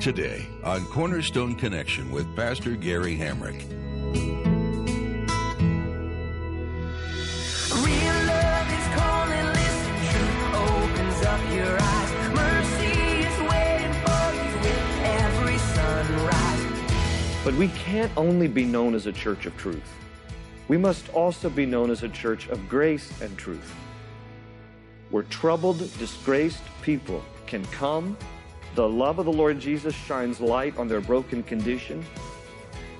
Today on Cornerstone Connection with Pastor Gary Hamrick. Real love is calling, listen, truth opens up your eyes. Mercy is waiting for you with every sunrise. But we can't only be known as a church of truth. We must also be known as a church of grace and truth. Where troubled, disgraced people can come, the love of the Lord Jesus shines light on their broken condition.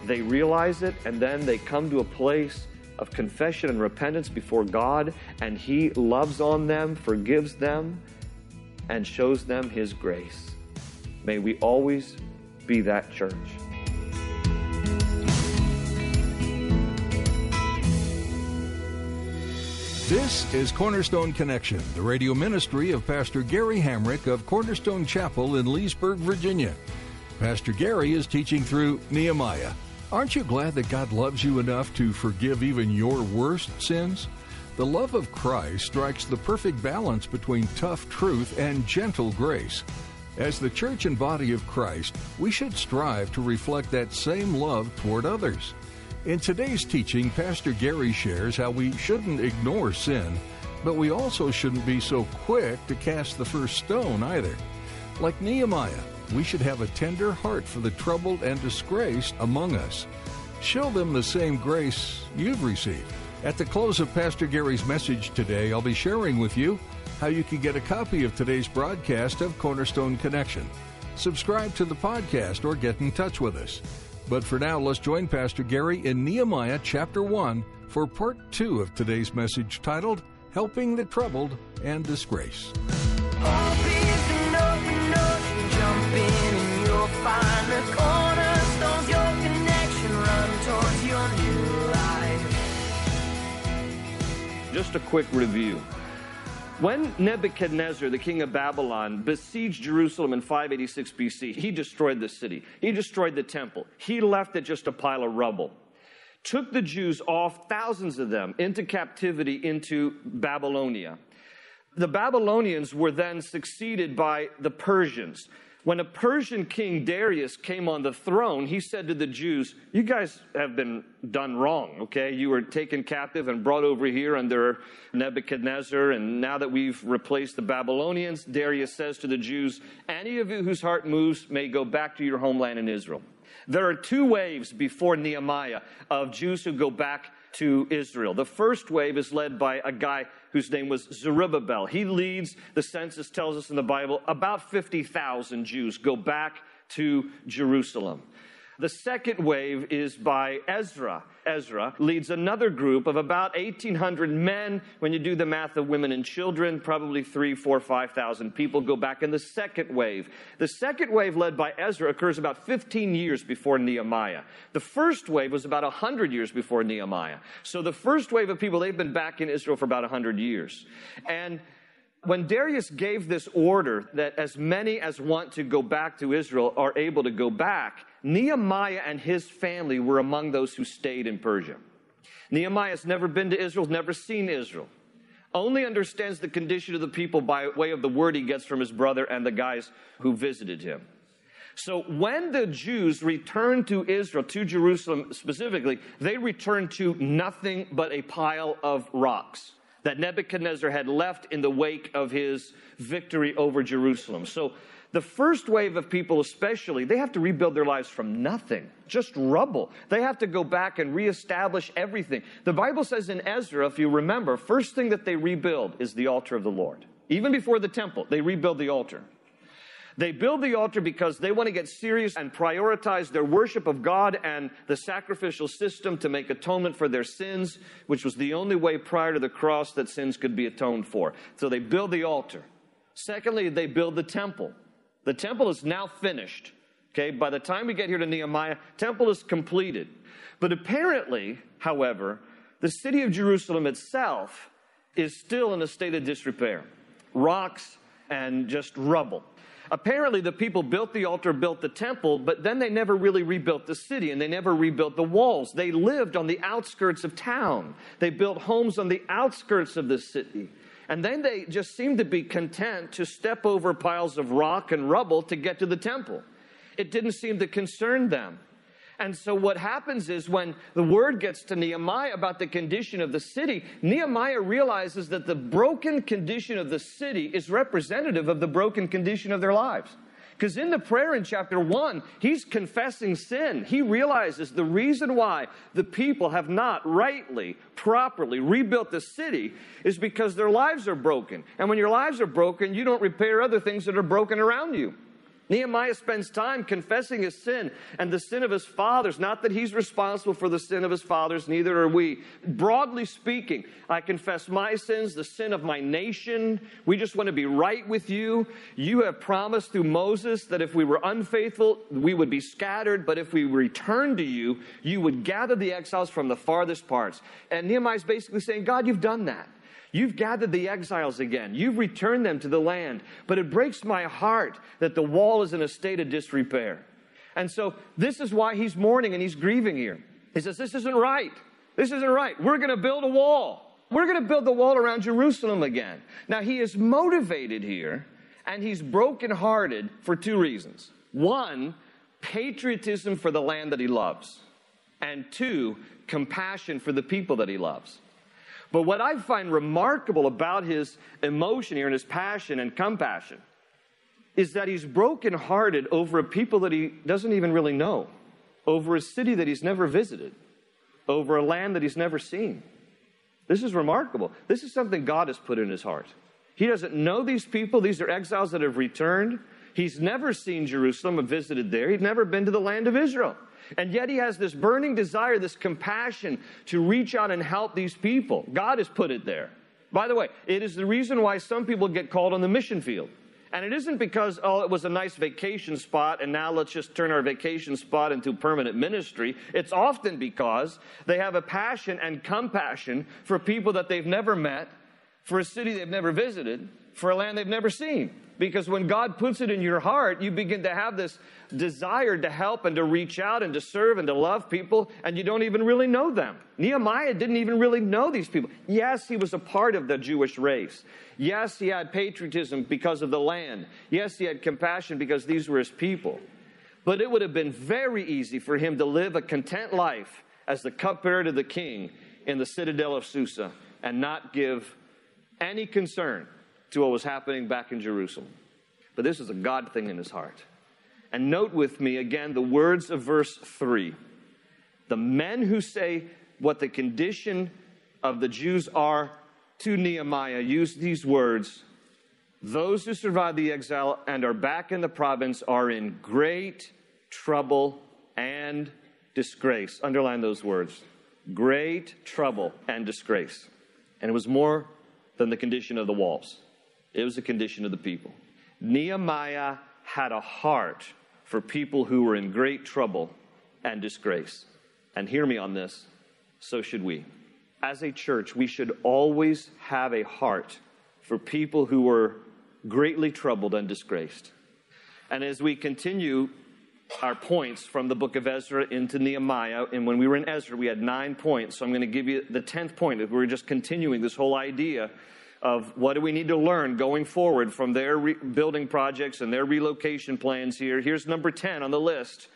They realize it, and then they come to a place of confession and repentance before God, and He loves on them, forgives them, and shows them His grace. May we always be that church. This is Cornerstone Connection, the radio ministry of Pastor Gary Hamrick of Cornerstone Chapel in Leesburg, Virginia. Pastor Gary is teaching through Nehemiah. Aren't you glad that God loves you enough to forgive even your worst sins? The love of Christ strikes the perfect balance between tough truth and gentle grace. As the church and body of Christ, we should strive to reflect that same love toward others. In today's teaching, Pastor Gary shares how we shouldn't ignore sin, but we also shouldn't be so quick to cast the first stone either. Like Nehemiah, we should have a tender heart for the troubled and disgraced among us. Show them the same grace you've received. At the close of Pastor Gary's message today, I'll be sharing with you how you can get a copy of today's broadcast of Cornerstone Connection. Subscribe to the podcast or get in touch with us. But for now, let's join Pastor Gary in Nehemiah chapter 1 for part 2 of today's message titled Helping the Troubled and Disgraced. Hope is an open ocean, jump in and you'll find the cornerstones, your connection, run towards your new life. Just a quick review. When Nebuchadnezzar, the king of Babylon, besieged Jerusalem in 586 BC, he destroyed the city. He destroyed the temple. He left it just a pile of rubble. Took the Jews off, thousands of them, into captivity into Babylonia. The Babylonians were then succeeded by the Persians. When a Persian king Darius came on the throne, he said to the Jews, You guys have been done wrong, okay? You were taken captive and brought over here under Nebuchadnezzar, and now that we've replaced the Babylonians, Darius says to the Jews, Any of you whose heart moves may go back to your homeland in Israel. There are two waves before Nehemiah of Jews who go back to Israel. The first wave is led by a guy whose name was Zerubbabel. He leads, the census tells us in the Bible, about 50,000 Jews go back to Jerusalem. The second wave is by Ezra. Ezra leads another group of about 1,800 men. When you do the math of women and children, probably three, four, 5,000 people go back in the second wave. The second wave, led by Ezra, occurs about 15 years before Nehemiah. The first wave was about 100 years before Nehemiah. So the first wave of people, they've been back in Israel for about 100 years. And when Darius gave this order that as many as want to go back to Israel are able to go back, Nehemiah and his family were among those who stayed in Persia. Nehemiah's never been to Israel, never seen Israel, only understands the condition of the people by way of the word he gets from his brother and the guys who visited him. So when the Jews returned to Israel, to Jerusalem specifically, they returned to nothing but a pile of rocks that Nebuchadnezzar had left in the wake of his victory over Jerusalem. So the first wave of people, especially, they have to rebuild their lives from nothing, just rubble. They have to go back and reestablish everything. The Bible says in Ezra, if you remember, first thing that they rebuild is the altar of the Lord. Even before the temple, they rebuild the altar. They build the altar because they want to get serious and prioritize their worship of God and the sacrificial system to make atonement for their sins, which was the only way prior to the cross that sins could be atoned for. So they build the altar. Secondly, they build the temple. The temple is now finished. Okay, by the time we get here to Nehemiah, temple is completed. But apparently, however, the city of Jerusalem itself is still in a state of disrepair. Rocks and just rubble. Apparently, the people built the altar, built the temple, but then they never really rebuilt the city and they never rebuilt the walls. They lived on the outskirts of town. They built homes on the outskirts of the city. And then they just seemed to be content to step over piles of rock and rubble to get to the temple. It didn't seem to concern them. And so what happens is when the word gets to Nehemiah about the condition of the city, Nehemiah realizes that the broken condition of the city is representative of the broken condition of their lives. Because in the prayer in chapter 1, he's confessing sin. He realizes the reason why the people have not rightly, properly rebuilt the city is because their lives are broken. And when your lives are broken, you don't repair other things that are broken around you. Nehemiah spends time confessing his sin and the sin of his fathers. Not that he's responsible for the sin of his fathers, neither are we. Broadly speaking, I confess my sins, the sin of my nation. We just want to be right with you. You have promised through Moses that if we were unfaithful, we would be scattered, but if we returned to you, you would gather the exiles from the farthest parts. And Nehemiah's basically saying, God, you've done that. You've gathered the exiles again. You've returned them to the land. But it breaks my heart that the wall is in a state of disrepair. And so this is why he's mourning and he's grieving here. He says, This isn't right. This isn't right. We're going to build a wall. We're going to build the wall around Jerusalem again. Now, he is motivated here and he's brokenhearted for two reasons. One, patriotism for the land that he loves. And two, compassion for the people that he loves. But what I find remarkable about his emotion here and his passion and compassion is that he's brokenhearted over a people that he doesn't even really know, over a city that he's never visited, over a land that he's never seen. This is remarkable. This is something God has put in his heart. He doesn't know these people. These are exiles that have returned. He's never seen Jerusalem or visited there. He's never been to the land of Israel. And yet he has this burning desire, this compassion to reach out and help these people. God has put it there. By the way, it is the reason why some people get called on the mission field. And it isn't because, oh, it was a nice vacation spot and now let's just turn our vacation spot into permanent ministry. It's often because they have a passion and compassion for people that they've never met, for a city they've never visited, for a land they've never seen. Because when God puts it in your heart, you begin to have this desire to help and to reach out and to serve and to love people, and you don't even really know them. Nehemiah didn't even really know these people. Yes, he was a part of the Jewish race. Yes, he had patriotism because of the land. Yes, he had compassion because these were his people. But it would have been very easy for him to live a content life as the cupbearer to the king in the citadel of Susa and not give any concern to what was happening back in Jerusalem. But this is a God thing in his heart. And note with me again the words of verse 3. The men who say what the condition of the Jews are to Nehemiah use these words Those who survived the exile and are back in the province are in great trouble and disgrace. Underline those words great trouble and disgrace. And it was more than the condition of the walls, it was the condition of the people. Nehemiah had a heart for people who were in great trouble and disgrace. And hear me on this, so should we. As a church, we should always have a heart for people who were greatly troubled and disgraced. And as we continue our points from the book of Ezra into Nehemiah, and when we were in Ezra, we had nine points. So I'm going to give you the tenth point. We're just continuing this whole idea of what do we need to learn going forward from their re- building projects and their relocation plans here. Here's number 10 on the list.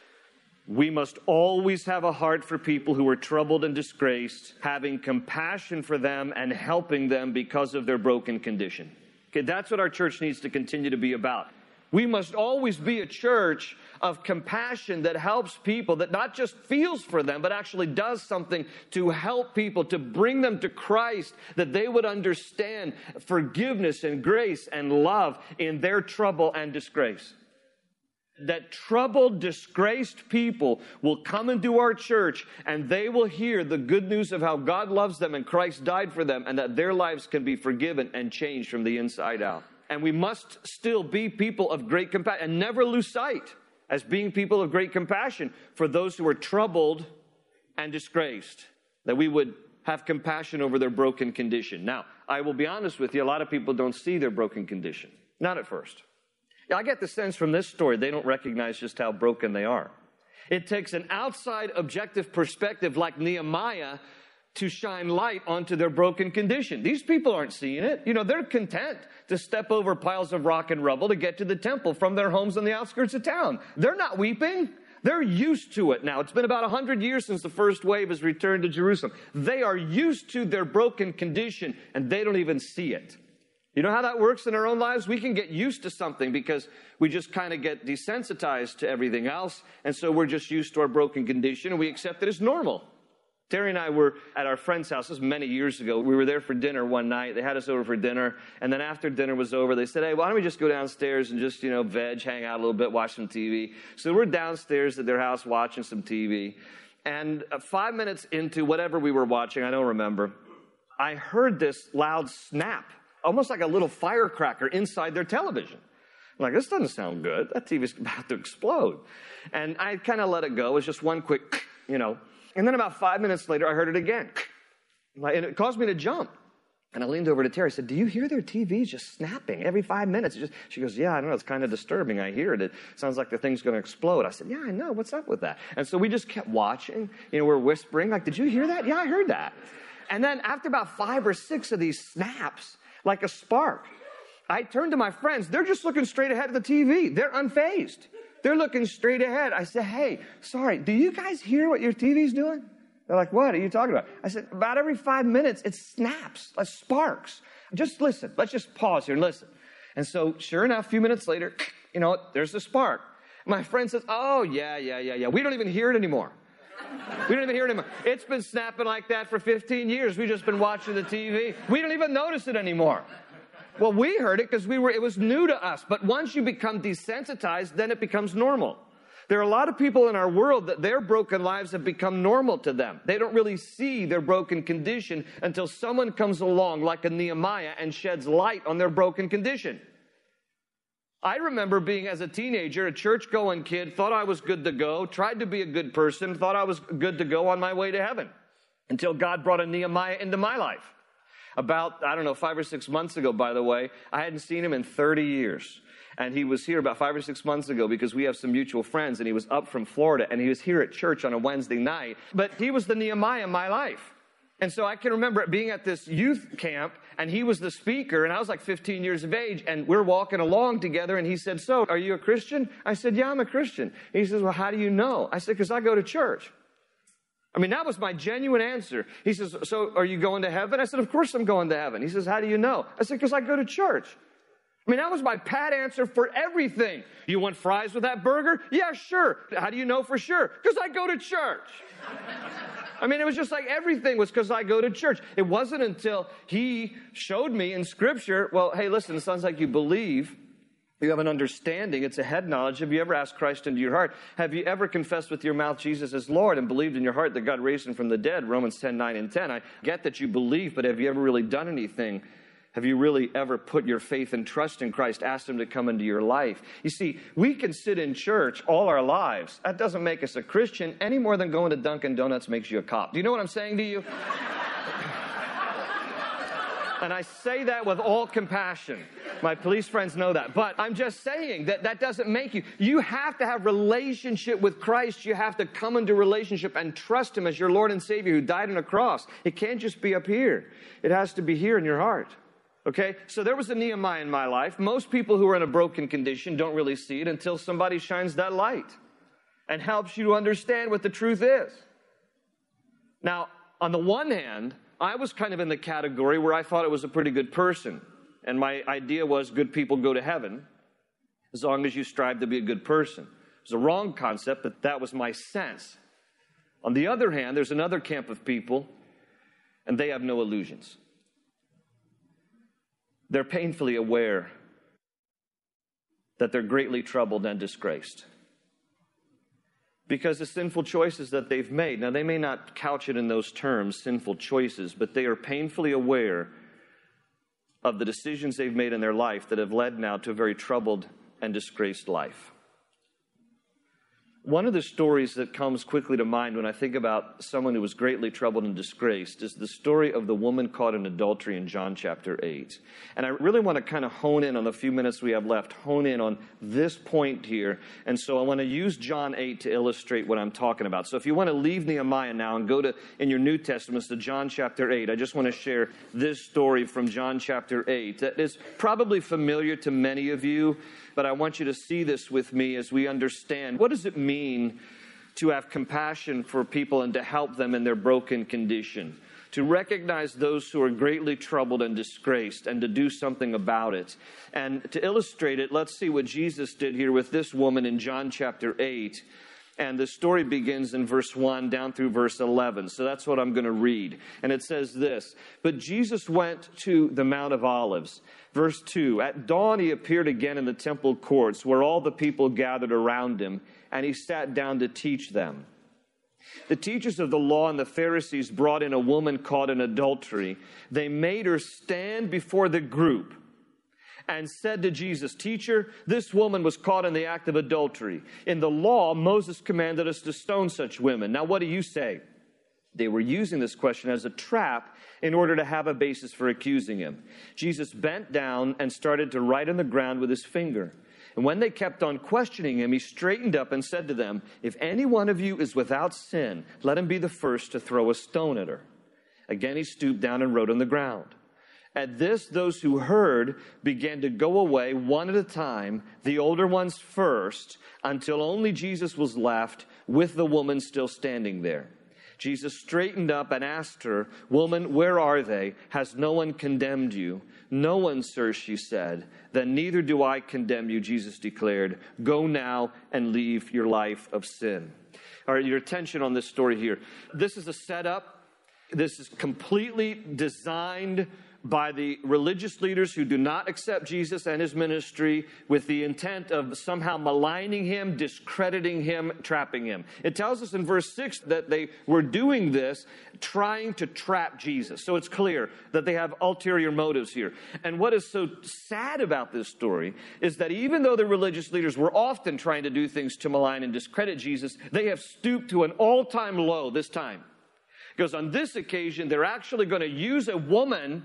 We must always have a heart for people who are troubled and disgraced, having compassion for them and helping them because of their broken condition. Okay, that's what our church needs to continue to be about. We must always be a church of compassion that helps people, that not just feels for them, but actually does something to help people, to bring them to Christ, that they would understand forgiveness and grace and love in their trouble and disgrace. That troubled, disgraced people will come into our church and they will hear the good news of how God loves them and Christ died for them and that their lives can be forgiven and changed from the inside out And we must still be people of great compassion and never lose sight as being people of great compassion for those who are troubled and disgraced, that we would have compassion over their broken condition. Now, I will be honest with you, a lot of people don't see their broken condition, not at first. I get the sense from this story they don't recognize just how broken they are. It takes an outside objective perspective like Nehemiah to shine light onto their broken condition. These people aren't seeing it. You know, they're content to step over piles of rock and rubble to get to the temple from their homes on the outskirts of town. They're not weeping. They're used to it now. It's been about 100 years since the first wave has returned to Jerusalem. They are used to their broken condition and they don't even see it. You know how that works in our own lives? We can get used to something because we just kind of get desensitized to everything else. And so we're just used to our broken condition and we accept it as normal. Terry and I were at our friend's house. This was many years ago. We were there for dinner one night. They had us over for dinner. And then after dinner was over, they said, Hey, why don't we just go downstairs and just, you know, veg, hang out a little bit, watch some TV. So we're downstairs at their house watching some TV. And uh, five minutes into whatever we were watching, I don't remember, I heard this loud snap, almost like a little firecracker inside their television. I'm like, this doesn't sound good. That TV's about to explode. And I kind of let it go. It was just one quick, you know, and then about five minutes later, I heard it again. And it caused me to jump. And I leaned over to Terry. I said, Do you hear their TVs just snapping every five minutes? Just, she goes, Yeah, I know. It's kind of disturbing. I hear it. It sounds like the thing's going to explode. I said, Yeah, I know. What's up with that? And so we just kept watching. You know, we're whispering, like, Did you hear that? Yeah, I heard that. And then after about five or six of these snaps, like a spark, I turned to my friends. They're just looking straight ahead of the TV. They're unfazed. They're looking straight ahead. I said, Hey, sorry, do you guys hear what your TV's doing? They're like, What are you talking about? I said, About every five minutes, it snaps, like sparks. Just listen. Let's just pause here and listen. And so, sure enough, a few minutes later, you know, there's the spark. My friend says, Oh, yeah, yeah, yeah, yeah. We don't even hear it anymore. We don't even hear it anymore. It's been snapping like that for 15 years. We've just been watching the TV. We don't even notice it anymore. Well, we heard it because we were, it was new to us. But once you become desensitized, then it becomes normal. There are a lot of people in our world that their broken lives have become normal to them. They don't really see their broken condition until someone comes along like a Nehemiah and sheds light on their broken condition. I remember being as a teenager, a church going kid, thought I was good to go, tried to be a good person, thought I was good to go on my way to heaven until God brought a Nehemiah into my life. About, I don't know, five or six months ago, by the way, I hadn't seen him in 30 years. And he was here about five or six months ago because we have some mutual friends, and he was up from Florida, and he was here at church on a Wednesday night. But he was the Nehemiah in my life. And so I can remember being at this youth camp, and he was the speaker, and I was like 15 years of age, and we're walking along together, and he said, So, are you a Christian? I said, Yeah, I'm a Christian. He says, Well, how do you know? I said, Because I go to church. I mean, that was my genuine answer. He says, So are you going to heaven? I said, Of course I'm going to heaven. He says, How do you know? I said, Because I go to church. I mean, that was my pat answer for everything. You want fries with that burger? Yeah, sure. How do you know for sure? Because I go to church. I mean, it was just like everything was because I go to church. It wasn't until he showed me in scripture, well, hey, listen, it sounds like you believe. You have an understanding. It's a head knowledge. Have you ever asked Christ into your heart? Have you ever confessed with your mouth Jesus as Lord and believed in your heart that God raised him from the dead? Romans 10, 9, and 10. I get that you believe, but have you ever really done anything? Have you really ever put your faith and trust in Christ, asked Him to come into your life? You see, we can sit in church all our lives. That doesn't make us a Christian any more than going to Dunkin' Donuts makes you a cop. Do you know what I'm saying to you? and I say that with all compassion. My police friends know that. But I'm just saying that that doesn't make you. You have to have relationship with Christ. You have to come into relationship and trust Him as your Lord and Savior who died on a cross. It can't just be up here. It has to be here in your heart. Okay? So there was a Nehemiah in my life. Most people who are in a broken condition don't really see it until somebody shines that light and helps you to understand what the truth is. Now, on the one hand, I was kind of in the category where I thought it was a pretty good person. And my idea was good people go to heaven as long as you strive to be a good person. It was a wrong concept, but that was my sense. On the other hand, there's another camp of people, and they have no illusions. They're painfully aware that they're greatly troubled and disgraced because the sinful choices that they've made. Now, they may not couch it in those terms, sinful choices, but they are painfully aware of the decisions they've made in their life that have led now to a very troubled and disgraced life. One of the stories that comes quickly to mind when I think about someone who was greatly troubled and disgraced is the story of the woman caught in adultery in John chapter 8. And I really want to kind of hone in on the few minutes we have left, hone in on this point here. And so I want to use John 8 to illustrate what I'm talking about. So if you want to leave Nehemiah now and go to in your New Testaments to John chapter 8, I just want to share this story from John chapter 8 that is probably familiar to many of you but I want you to see this with me as we understand what does it mean to have compassion for people and to help them in their broken condition, to recognize those who are greatly troubled and disgraced and to do something about it. And to illustrate it, let's see what Jesus did here with this woman in John chapter 8. And the story begins in verse 1 down through verse 11. So that's what I'm going to read. And it says this But Jesus went to the Mount of Olives. Verse 2 At dawn he appeared again in the temple courts where all the people gathered around him, and he sat down to teach them. The teachers of the law and the Pharisees brought in a woman caught in adultery. They made her stand before the group and said to Jesus, Teacher, this woman was caught in the act of adultery. In the law, Moses commanded us to stone such women. Now, what do you say? They were using this question as a trap in order to have a basis for accusing him. Jesus bent down and started to write on the ground with his finger. And when they kept on questioning him, he straightened up and said to them, If any one of you is without sin, let him be the first to throw a stone at her. Again, he stooped down and wrote on the ground. At this, those who heard began to go away one at a time, the older ones first, until only Jesus was left with the woman still standing there. Jesus straightened up and asked her, Woman, where are they? Has no one condemned you? No one, sir, she said. Then neither do I condemn you, Jesus declared. Go now and leave your life of sin. All right, your attention on this story here. This is a setup. This is completely designed by the religious leaders who do not accept Jesus and his ministry with the intent of somehow maligning him, discrediting him, trapping him. It tells us in verse 6 that they were doing this trying to trap Jesus. So it's clear that they have ulterior motives here. And what is so sad about this story is that even though the religious leaders were often trying to do things to malign and discredit Jesus, they have stooped to an all time low this time. Because on this occasion, they're actually going to use a woman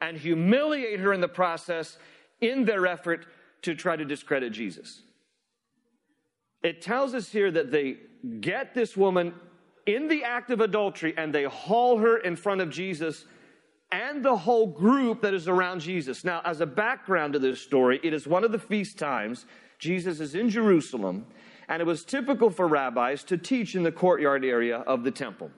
and humiliate her in the process in their effort to try to discredit Jesus. It tells us here that they get this woman in the act of adultery and they haul her in front of Jesus and the whole group that is around Jesus. Now, as a background to this story, it is one of the feast times. Jesus is in Jerusalem, and it was typical for rabbis to teach in the courtyard area of the temple.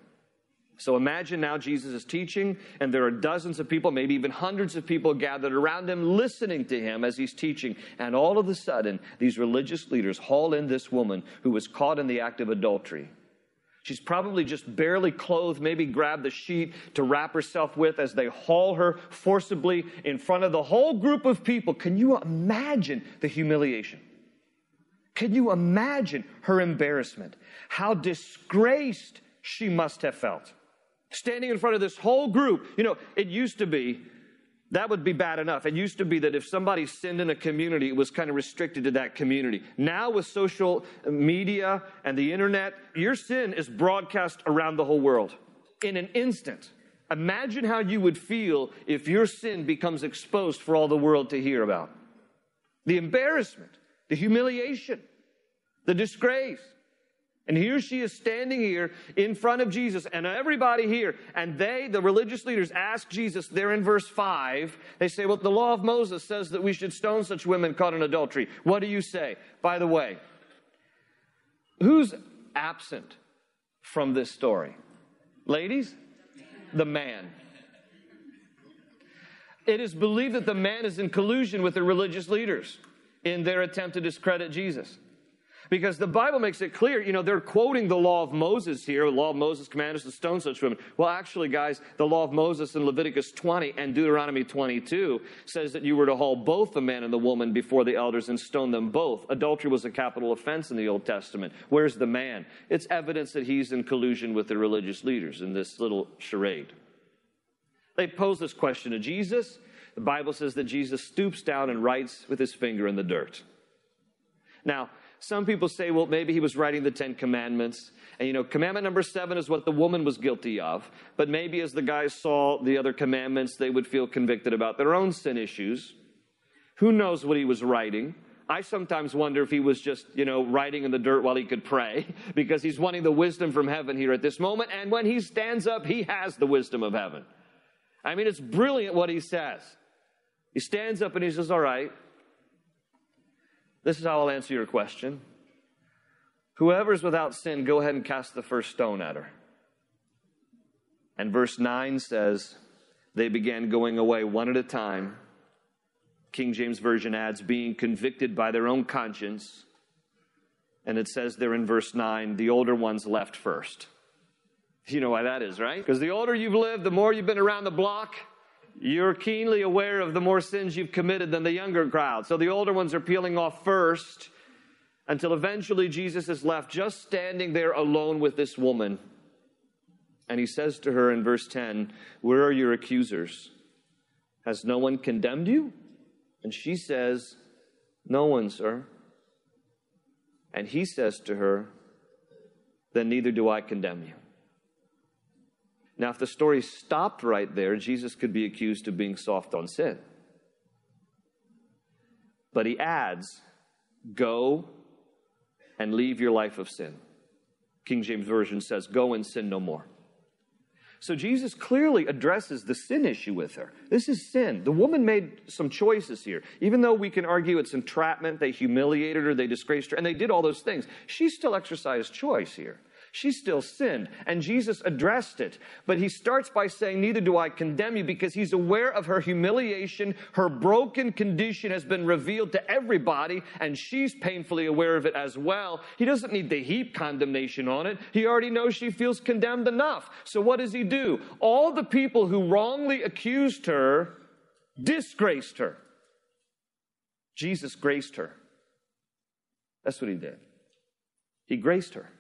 So imagine now Jesus is teaching, and there are dozens of people, maybe even hundreds of people gathered around him, listening to him as he's teaching. And all of a sudden, these religious leaders haul in this woman who was caught in the act of adultery. She's probably just barely clothed, maybe grabbed the sheet to wrap herself with as they haul her forcibly in front of the whole group of people. Can you imagine the humiliation? Can you imagine her embarrassment? How disgraced she must have felt standing in front of this whole group. You know, it used to be that would be bad enough. It used to be that if somebody sinned in a community, it was kind of restricted to that community. Now, with social media and the internet, your sin is broadcast around the whole world in an instant. Imagine how you would feel if your sin becomes exposed for all the world to hear about. The embarrassment, the humiliation, the disgrace. And here she is standing here in front of Jesus and everybody here. And they, the religious leaders, ask Jesus, they're in verse 5. They say, Well, the law of Moses says that we should stone such women caught in adultery. What do you say? By the way, who's absent from this story? Ladies? The man. It is believed that the man is in collusion with the religious leaders in their attempt to discredit Jesus. Because the Bible makes it clear, you know, they're quoting the law of Moses here. The law of Moses commands us to stone such women. Well, actually, guys, the law of Moses in Leviticus 20 and Deuteronomy 22 says that you were to haul both the man and the woman before the elders and stone them both. Adultery was a capital offense in the Old Testament. Where's the man? It's evidence that he's in collusion with the religious leaders in this little charade. They pose this question to Jesus. the Bible says that Jesus stoops down and writes with his finger in the dirt. Now, some people say, well, maybe he was writing the Ten Commandments. And you know, commandment number seven is what the woman was guilty of. But maybe as the guys saw the other commandments, they would feel convicted about their own sin issues. Who knows what he was writing? I sometimes wonder if he was just, you know, writing in the dirt while he could pray because he's wanting the wisdom from heaven here at this moment. And when he stands up, he has the wisdom of heaven. I mean, it's brilliant what he says. He stands up and he says, All right, this is how I'll answer your question. Whoever's without sin, go ahead and cast the first stone at her. And verse 9 says, They began going away one at a time. King James Version adds, being convicted by their own conscience. And it says there in verse 9, the older ones left first. You know why that is, right? Because the older you've lived, the more you've been around the block, you're keenly aware of the more sins you've committed than the younger crowd. So the older ones are peeling off first until eventually Jesus is left just standing there alone with this woman. And he says to her in verse 10, Where are your accusers? Has no one condemned you? And she says, No one, sir. And he says to her, Then neither do I condemn you. Now, if the story stopped right there, Jesus could be accused of being soft on sin. But he adds, Go and leave your life of sin. King James Version says, Go and sin no more. So Jesus clearly addresses the sin issue with her. This is sin. The woman made some choices here. Even though we can argue it's entrapment, they humiliated her, they disgraced her, and they did all those things, she still exercised choice here. She still sinned, and Jesus addressed it. But he starts by saying, Neither do I condemn you, because he's aware of her humiliation. Her broken condition has been revealed to everybody, and she's painfully aware of it as well. He doesn't need to heap condemnation on it. He already knows she feels condemned enough. So what does he do? All the people who wrongly accused her disgraced her. Jesus graced her. That's what he did. He graced her.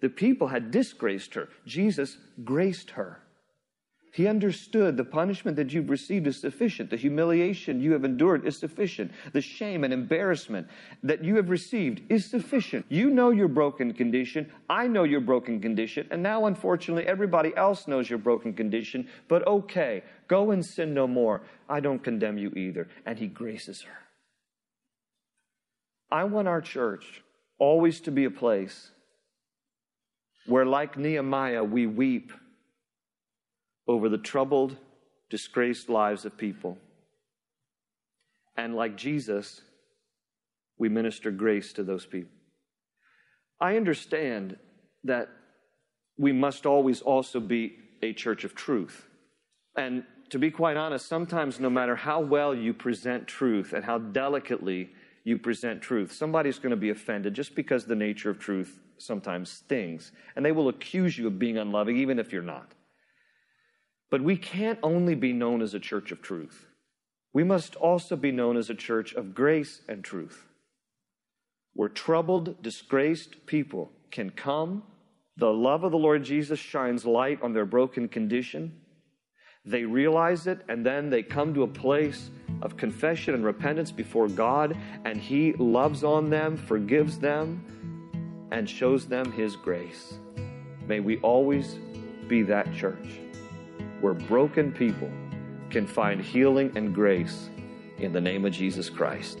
The people had disgraced her. Jesus graced her. He understood the punishment that you've received is sufficient. The humiliation you have endured is sufficient. The shame and embarrassment that you have received is sufficient. You know your broken condition. I know your broken condition. And now, unfortunately, everybody else knows your broken condition. But okay, go and sin no more. I don't condemn you either. And He graces her. I want our church always to be a place where, like Nehemiah, we weep over the troubled, disgraced lives of people. And like Jesus, we minister grace to those people. I understand that we must always also be a church of truth. And to be quite honest, sometimes no matter how well you present truth and how delicately you present truth, somebody's going to be offended just because the nature of truth sometimes stings. And they will accuse you of being unloving, even if you're not. But we can't only be known as a church of truth, we must also be known as a church of grace and truth, where troubled, disgraced people can come. The love of the Lord Jesus shines light on their broken condition. They realize it, and then they come to a place of confession and repentance before God, and He loves on them, forgives them, and shows them His grace. May we always be that church where broken people can find healing and grace in the name of Jesus Christ.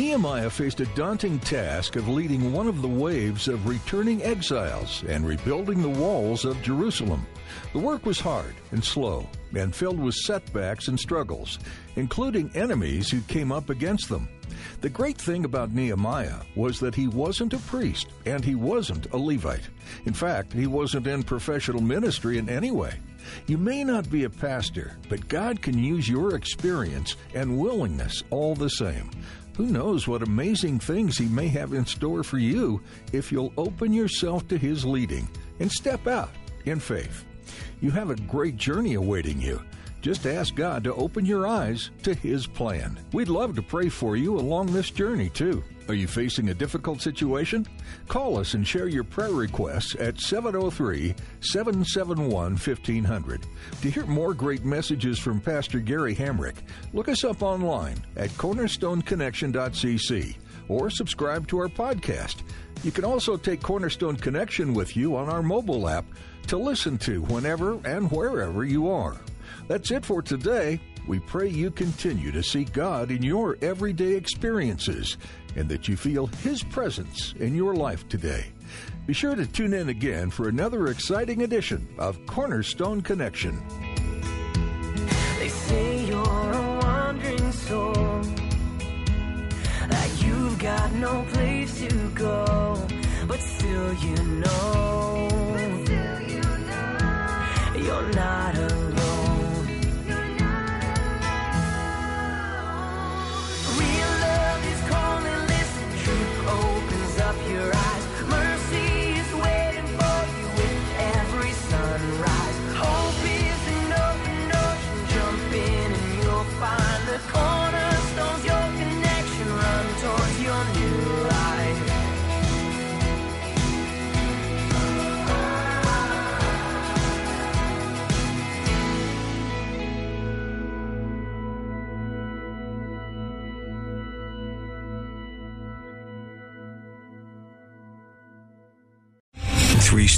Nehemiah faced a daunting task of leading one of the waves of returning exiles and rebuilding the walls of Jerusalem. The work was hard and slow and filled with setbacks and struggles, including enemies who came up against them. The great thing about Nehemiah was that he wasn't a priest and he wasn't a Levite. In fact, he wasn't in professional ministry in any way. You may not be a pastor, but God can use your experience and willingness all the same. Who knows what amazing things He may have in store for you if you'll open yourself to His leading and step out in faith. You have a great journey awaiting you. Just ask God to open your eyes to His plan. We'd love to pray for you along this journey, too. Are you facing a difficult situation? Call us and share your prayer requests at 703 771 1500. To hear more great messages from Pastor Gary Hamrick, look us up online at cornerstoneconnection.cc or subscribe to our podcast. You can also take Cornerstone Connection with you on our mobile app to listen to whenever and wherever you are. That's it for today. We pray you continue to seek God in your everyday experiences and that you feel His presence in your life today. Be sure to tune in again for another exciting edition of Cornerstone Connection. They say you're a wandering soul, that you've got no place to go, but still you know, you're not alone.